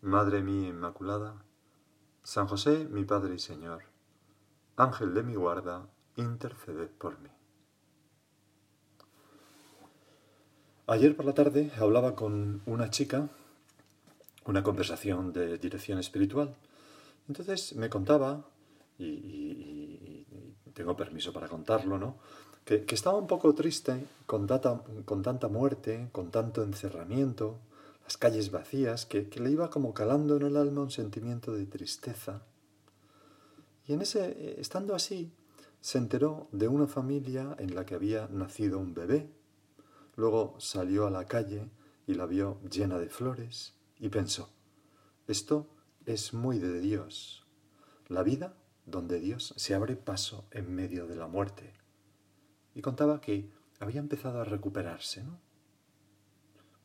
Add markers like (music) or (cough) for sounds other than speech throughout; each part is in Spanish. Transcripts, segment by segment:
Madre mía Inmaculada, San José, mi Padre y Señor, Ángel de mi guarda, interceded por mí. Ayer por la tarde hablaba con una chica, una conversación de dirección espiritual. Entonces me contaba, y, tengo permiso para contarlo, ¿no? Que, estaba un poco triste con, con tanta muerte, con tanto encerramiento, las calles vacías, que, le iba como calando en el alma un sentimiento de tristeza. Y en ese, estando así, se enteró de una familia en la que había nacido un bebé. Luego salió a la calle y la vio llena de flores y pensó, esto es muy de Dios. La vida donde Dios se abre paso en medio de la muerte. Y contaba que había empezado a recuperarse, ¿no?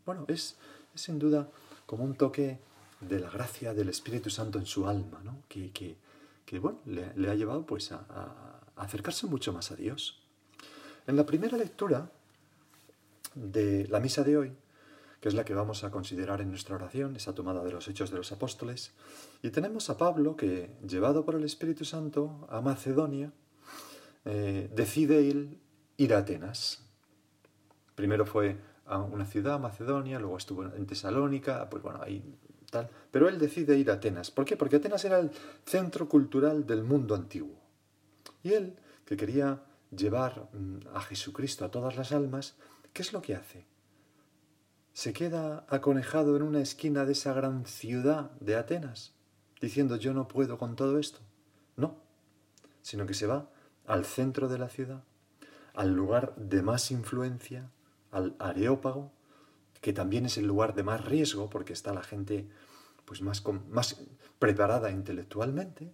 Bueno, es, es sin duda como un toque de la gracia del Espíritu Santo en su alma, ¿no? que, que, bueno, le, ha llevado pues a, acercarse mucho más a Dios. En la primera lectura de la misa de hoy, que es la que vamos a considerar en nuestra oración, esa tomada de los hechos de los apóstoles, y tenemos a Pablo que, llevado por el Espíritu Santo a Macedonia, eh, decide ir a Atenas. Primero fue a una ciudad, Macedonia, luego estuvo en Tesalónica, pues bueno, ahí tal. Pero él decide ir a Atenas. ¿Por qué? Porque Atenas era el centro cultural del mundo antiguo. Y él, que quería llevar mm, a Jesucristo a todas las almas, ¿qué es lo que hace? Se queda aconejado en una esquina de esa gran ciudad de Atenas, diciendo yo no puedo con todo esto. No, sino que se va al centro de la ciudad, al lugar de más influencia, al Areópago, que también es el lugar de más riesgo porque está la gente pues más, más preparada intelectualmente,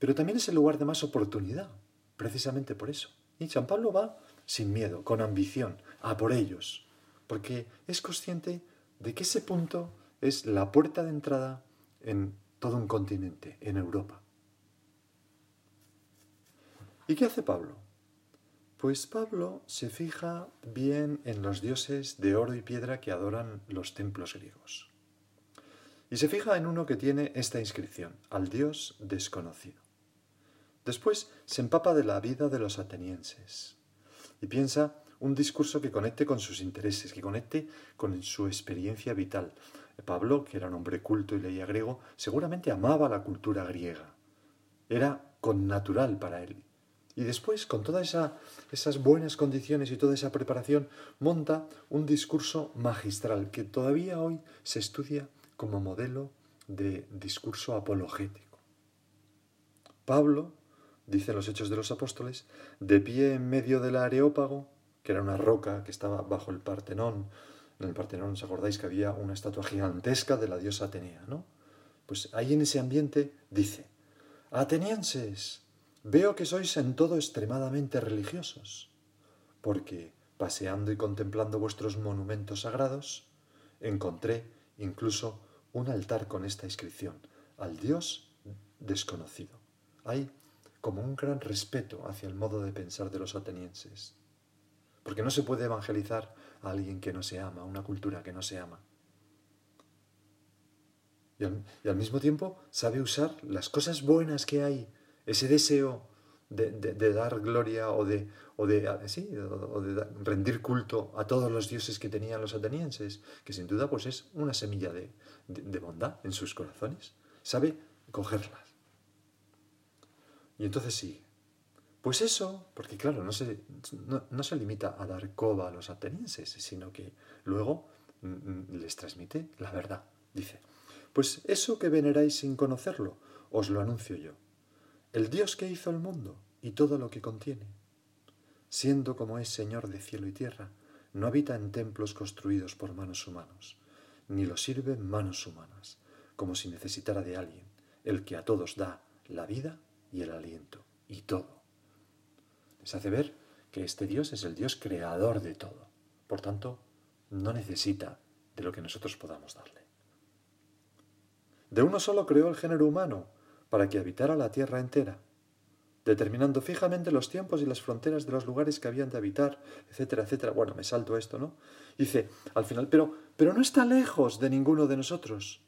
pero también es el lugar de más oportunidad, precisamente por eso. Y San Pablo va sin miedo, con ambición, a por ellos, porque es consciente de que ese punto es la puerta de entrada en todo un continente, en Europa. ¿Y qué hace Pablo? Pues Pablo se fija bien en los dioses de oro y piedra que adoran los templos griegos. Y se fija en uno que tiene esta inscripción, al dios desconocido. Después se empapa de la vida de los atenienses y piensa un discurso que conecte con sus intereses, que conecte con su experiencia vital. Pablo, que era un hombre culto y leía griego, seguramente amaba la cultura griega. Era connatural para él y después, con todas esas buenas condiciones y toda esa preparación, monta un discurso magistral que todavía hoy se estudia como modelo de discurso apologético. Pablo, dice en los Hechos de los Apóstoles, de pie en medio del Areópago, que era una roca que estaba bajo el Partenón. En el Partenón, ¿os acordáis que había una estatua gigantesca de la diosa Atenea, no? Pues ahí en ese ambiente dice, Atenienses, Veo que sois en todo extremadamente religiosos, porque, paseando y contemplando vuestros monumentos sagrados, encontré incluso un altar con esta inscripción, al Dios desconocido. Hay como un gran respeto hacia el modo de pensar de los atenienses, porque no se puede evangelizar a alguien que no se ama, a una cultura que no se ama. Y al, y al mismo tiempo sabe usar las cosas buenas que hay ese deseo de, dar gloria o de, rendir culto a todos los dioses que tenían los atenienses, que sin duda pues es una semilla de, bondad en sus corazones. Sabe cogerlas. Y entonces sí. Pues eso, porque claro, no se, no se limita a dar coba a los atenienses, sino que luego mm, mm, les transmite la verdad. Dice, pues eso que veneráis sin conocerlo, os lo anuncio yo el Dios que hizo el mundo y todo lo que contiene. Siendo como es Señor de cielo y tierra, no habita en templos construidos por manos humanos, ni lo sirven manos humanas, como si necesitara de alguien, el que a todos da la vida y el aliento, y todo. Les hace ver que este Dios es el Dios creador de todo. Por tanto, no necesita de lo que nosotros podamos darle. De uno solo creó el género humano para que habitara la tierra entera, determinando fijamente los tiempos y las fronteras de los lugares que habían de habitar, etcétera, etcétera. Bueno, me salto esto, ¿no? Dice, al final, pero, pero no está lejos de ninguno de nosotros,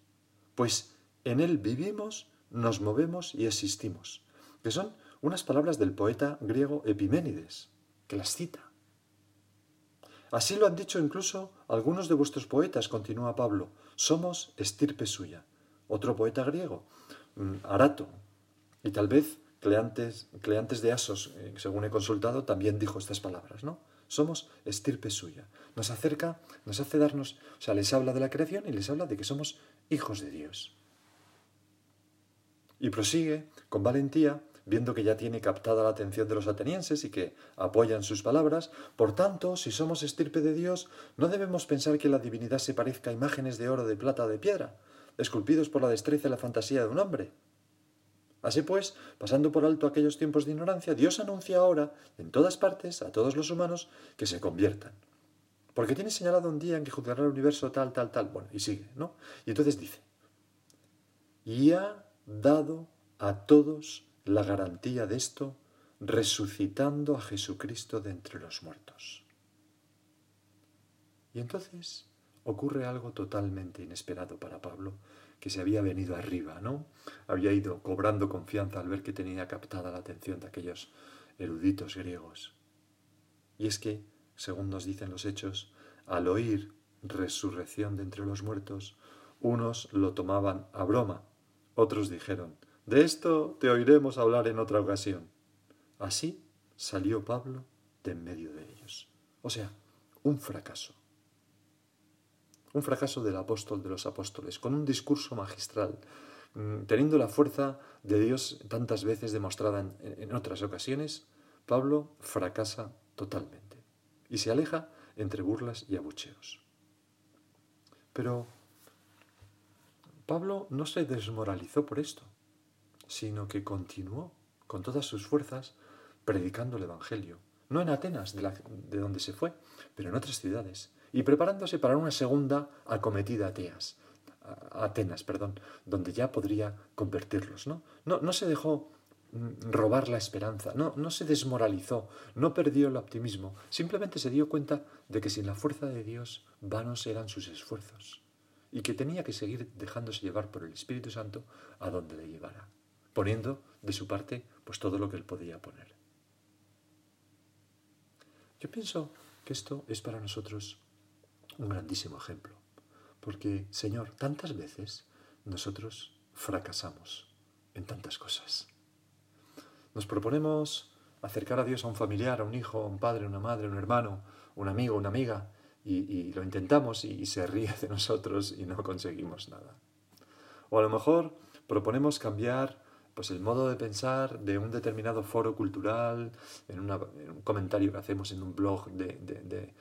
pues en él vivimos, nos movemos y existimos, que son unas palabras del poeta griego Epiménides, que las cita. Así lo han dicho incluso algunos de vuestros poetas, continúa Pablo, somos estirpe suya. Otro poeta griego, Arato, y tal vez Cleantes, Cleantes de Asos, eh, según he consultado, también dijo estas palabras, ¿no? Somos estirpe suya. Nos acerca, nos hace darnos, o sea, les habla de la creación y les habla de que somos hijos de Dios. Y prosigue con valentía viendo que ya tiene captada la atención de los atenienses y que apoyan sus palabras, por tanto, si somos estirpe de Dios, no debemos pensar que la divinidad se parezca a imágenes de oro, de plata de piedra, esculpidos por la destreza y la fantasía de un hombre. Así pues, pasando por alto aquellos tiempos de ignorancia, Dios anuncia ahora, en todas partes, a todos los humanos, que se conviertan. Porque tiene señalado un día en que juzgará el universo tal, tal, tal. Bueno, y sigue, ¿no? Y entonces dice, y ha dado a todos la garantía de esto resucitando a Jesucristo de entre los muertos. Y entonces ocurre algo totalmente inesperado para Pablo, que se había venido arriba, ¿no? Había ido cobrando confianza al ver que tenía captada la atención de aquellos eruditos griegos. Y es que, según nos dicen los hechos, al oír resurrección de entre los muertos, unos lo tomaban a broma, otros dijeron, de esto te oiremos hablar en otra ocasión. Así salió Pablo de en medio de ellos. O sea, un fracaso. Un fracaso del apóstol de los apóstoles, con un discurso magistral, mm, teniendo la fuerza de Dios tantas veces demostrada en, en otras ocasiones, Pablo fracasa totalmente y se aleja entre burlas y abucheos. Pero Pablo no se desmoralizó por esto sino que continuó con todas sus fuerzas predicando el Evangelio, no en Atenas, de, donde se fue, pero en otras ciudades, y preparándose para una segunda acometida a Atenas, Atenas, perdón, donde ya podría convertirlos. ¿no? No, no se dejó mm, robar la esperanza, no, no se desmoralizó, no perdió el optimismo, simplemente se dio cuenta de que sin la fuerza de Dios vanos eran sus esfuerzos y que tenía que seguir dejándose llevar por el Espíritu Santo a donde le llevara poniendo de su parte pues todo lo que él podía poner. Yo pienso que esto es para nosotros un grandísimo ejemplo, porque, Señor, tantas veces nosotros fracasamos en tantas cosas. Nos proponemos acercar a Dios a un familiar, a un hijo, a un padre, a una madre, a un hermano, un amigo, una amiga, y, lo intentamos y se ríe de nosotros y no conseguimos nada. O a lo mejor proponemos cambiar pues el modo de pensar de un determinado foro cultural, en, un comentario que hacemos en un blog de,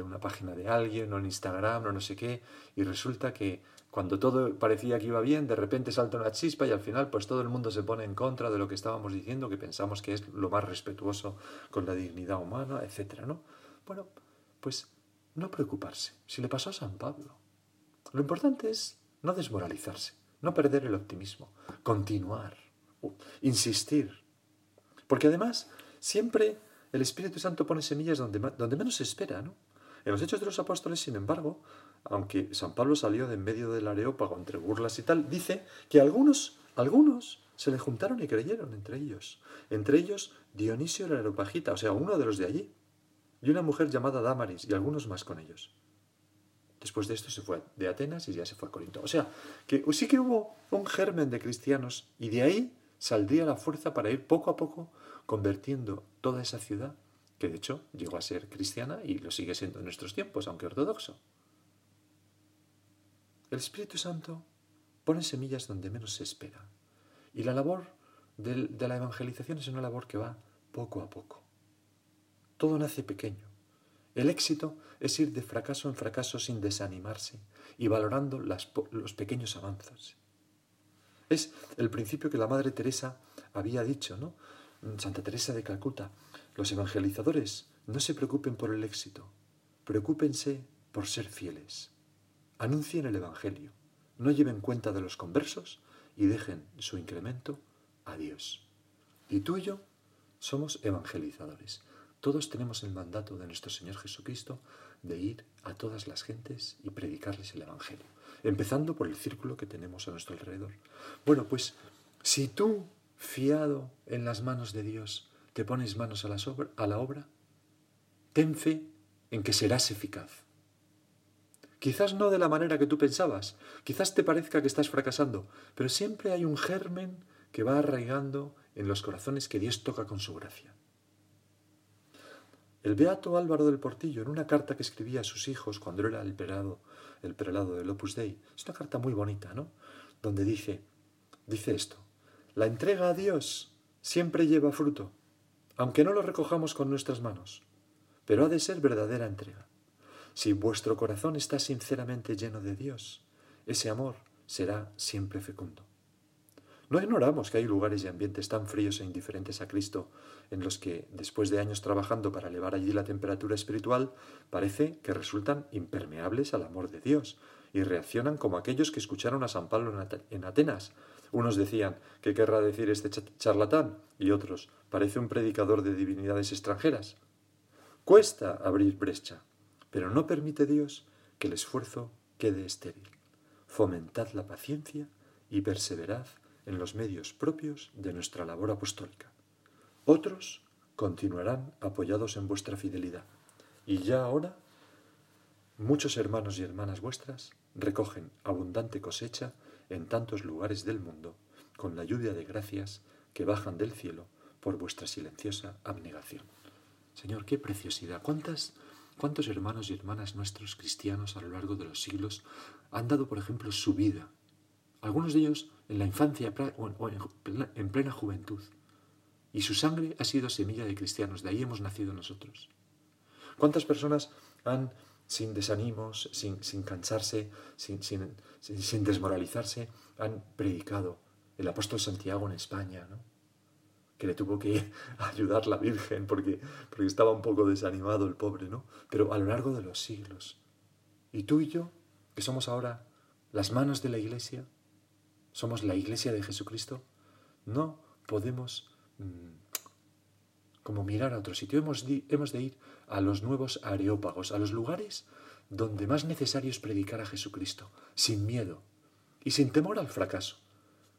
una página de alguien, o en Instagram, o no sé qué, y resulta que cuando todo parecía que iba bien, de repente salta una chispa y al final pues todo el mundo se pone en contra de lo que estábamos diciendo, que pensamos que es lo más respetuoso con la dignidad humana, etc. ¿no? Bueno, pues no preocuparse. Si le pasó a San Pablo. Lo importante es no desmoralizarse, no perder el optimismo, continuar insistir. Porque además, siempre el Espíritu Santo pone semillas donde, donde menos se espera, ¿no? En los Hechos de los Apóstoles, sin embargo, aunque San Pablo salió de en medio del areópago entre burlas y tal, dice que algunos, algunos se le juntaron y creyeron entre ellos. Entre ellos Dionisio el Areopagita, o sea, uno de los de allí, y una mujer llamada Damaris, y algunos más con ellos. Después de esto se fue de Atenas y ya se fue a Corinto. O sea, que sí que hubo un germen de cristianos, y de ahí saldría la fuerza para ir poco a poco convirtiendo toda esa ciudad, que de hecho llegó a ser cristiana y lo sigue siendo en nuestros tiempos, aunque ortodoxo. El Espíritu Santo pone semillas donde menos se espera. Y la labor de, la evangelización es una labor que va poco a poco. Todo nace pequeño. El éxito es ir de fracaso en fracaso sin desanimarse y valorando los pequeños avances. Es el principio que la Madre Teresa había dicho, ¿no? Santa Teresa de Calcuta, los evangelizadores no se preocupen por el éxito, preocúpense por ser fieles. Anuncien el Evangelio, no lleven cuenta de los conversos y dejen su incremento a Dios. Y tú y yo somos evangelizadores. Todos tenemos el mandato de nuestro Señor Jesucristo de ir a todas las gentes y predicarles el Evangelio, empezando por el círculo que tenemos a nuestro alrededor. Bueno, pues si tú, fiado en las manos de Dios, te pones manos a, la obra, ten fe en que serás eficaz. Quizás no de la manera que tú pensabas, quizás te parezca que estás fracasando, pero siempre hay un germen que va arraigando en los corazones que Dios toca con su gracia. El beato Álvaro del Portillo, en una carta que escribía a sus hijos cuando era el prelado, el prelado del Opus Dei, es una carta muy bonita, ¿no? Donde dice, dice esto, la entrega a Dios siempre lleva fruto, aunque no lo recojamos con nuestras manos, pero ha de ser verdadera entrega. Si vuestro corazón está sinceramente lleno de Dios, ese amor será siempre fecundo. No ignoramos que hay lugares y ambientes tan fríos e indiferentes a Cristo en los que, después de años trabajando para elevar allí la temperatura espiritual, parece que resultan impermeables al amor de Dios y reaccionan como aquellos que escucharon a San Pablo en Atenas. Unos decían, ¿qué querrá decir este charlatán? Y otros, parece un predicador de divinidades extranjeras. Cuesta abrir brecha, pero no permite Dios que el esfuerzo quede estéril. Fomentad la paciencia y perseverad en los medios propios de nuestra labor apostólica. Otros continuarán apoyados en vuestra fidelidad. Y ya ahora muchos hermanos y hermanas vuestras recogen abundante cosecha en tantos lugares del mundo con la lluvia de gracias que bajan del cielo por vuestra silenciosa abnegación. Señor, qué preciosidad. ¿Cuántas, ¿Cuántos hermanos y hermanas nuestros cristianos a lo largo de los siglos han dado, por ejemplo, su vida algunos de ellos en la infancia o en plena juventud. Y su sangre ha sido semilla de cristianos, de ahí hemos nacido nosotros. ¿Cuántas personas han, sin desanimos, sin, cansarse, sin, sin, desmoralizarse, han predicado? El apóstol Santiago en España, ¿no? que le tuvo que (laughs) ayudar la Virgen porque, porque estaba un poco desanimado el pobre, ¿no? Pero a lo largo de los siglos. Y tú y yo, que somos ahora las manos de la Iglesia, somos la iglesia de Jesucristo, no podemos mm, como mirar a otro sitio. Hemos hemos de ir a los nuevos areópagos, a los lugares donde más necesario es predicar a Jesucristo, sin miedo y sin temor al fracaso.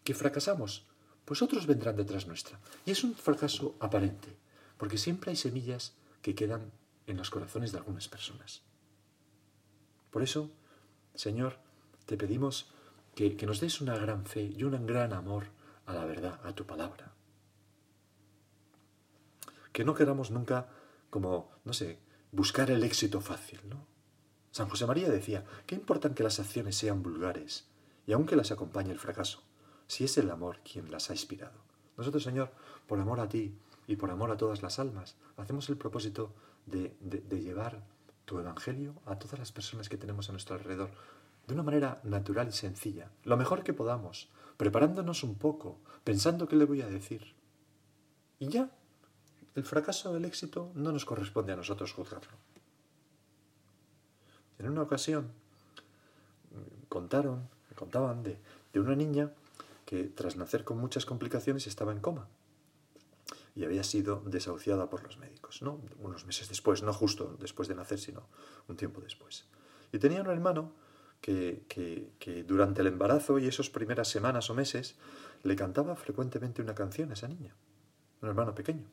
¿Que fracasamos? Pues otros vendrán detrás nuestra. Y es un fracaso aparente, porque siempre hay semillas que quedan en los corazones de algunas personas. Por eso, Señor, te pedimos que, nos des una gran fe y un gran amor a la verdad, a tu palabra. Que no queramos nunca como, no sé, buscar el éxito fácil, ¿no? San José María decía, ¿qué importan que las acciones sean vulgares y aunque las acompañe el fracaso, si es el amor quien las ha inspirado? Nosotros, Señor, por amor a ti y por amor a todas las almas, hacemos el propósito de, de llevar tu evangelio a todas las personas que tenemos a nuestro alrededor, de una manera natural y sencilla, lo mejor que podamos, preparándonos un poco, pensando qué le voy a decir. Y ya, el fracaso o el éxito no nos corresponde a nosotros juzgarlo. En una ocasión contaron, contaban de, de una niña que tras nacer con muchas complicaciones estaba en coma y había sido desahuciada por los médicos, ¿no? Unos meses después, no justo después de nacer, sino un tiempo después. Y tenía un hermano que, durante el embarazo y esas primeras semanas o meses le cantaba frecuentemente una canción a esa niña, un hermano pequeño.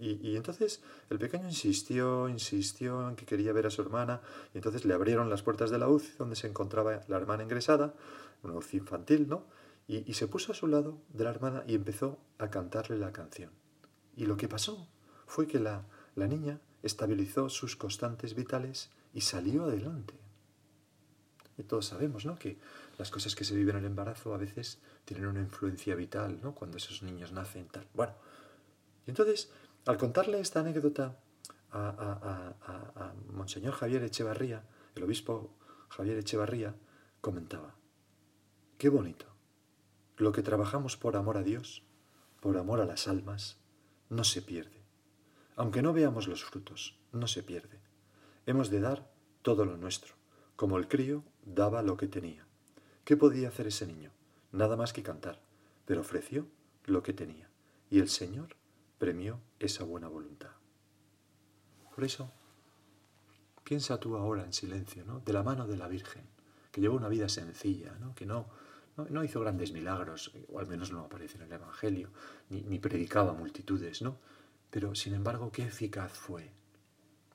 Y, entonces el pequeño insistió, insistió en que quería ver a su hermana, y entonces le abrieron las puertas de la UCI donde se encontraba la hermana ingresada, una UCI infantil, ¿no? Y, se puso a su lado de la hermana y empezó a cantarle la canción. Y lo que pasó fue que la, la niña estabilizó sus constantes vitales y salió adelante. Todos sabemos ¿no? que las cosas que se viven en el embarazo a veces tienen una influencia vital, ¿no? cuando esos niños nacen. Tal. Bueno, y entonces, al contarle esta anécdota a, Monseñor Javier Echevarría, el obispo Javier Echevarría, comentaba, qué bonito, lo que trabajamos por amor a Dios, por amor a las almas, no se pierde. Aunque no veamos los frutos, no se pierde. Hemos de dar todo lo nuestro, como el crío daba lo que tenía. ¿Qué podía hacer ese niño? Nada más que cantar, pero ofreció lo que tenía, y el Señor premió esa buena voluntad. Por eso, piensa tú ahora en silencio, ¿no? De la mano de la Virgen, que llevó una vida sencilla, ¿no? Que no, no, hizo grandes milagros, o al menos no aparece en el Evangelio, ni, ni predicaba multitudes, ¿no? Pero, sin embargo, qué eficaz fue.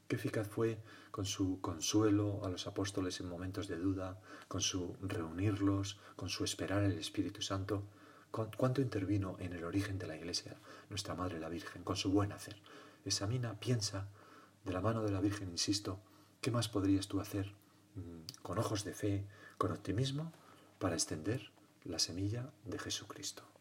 Qué eficaz fue con su consuelo a los apóstoles en momentos de duda, con su reunirlos, con su esperar el Espíritu Santo. ¿Cuánto intervino en el origen de la Iglesia nuestra Madre la Virgen con su buen hacer? Examina, piensa, de la mano de la Virgen, insisto, ¿qué más podrías tú hacer mm, con ojos de fe, con optimismo, para extender la semilla de Jesucristo?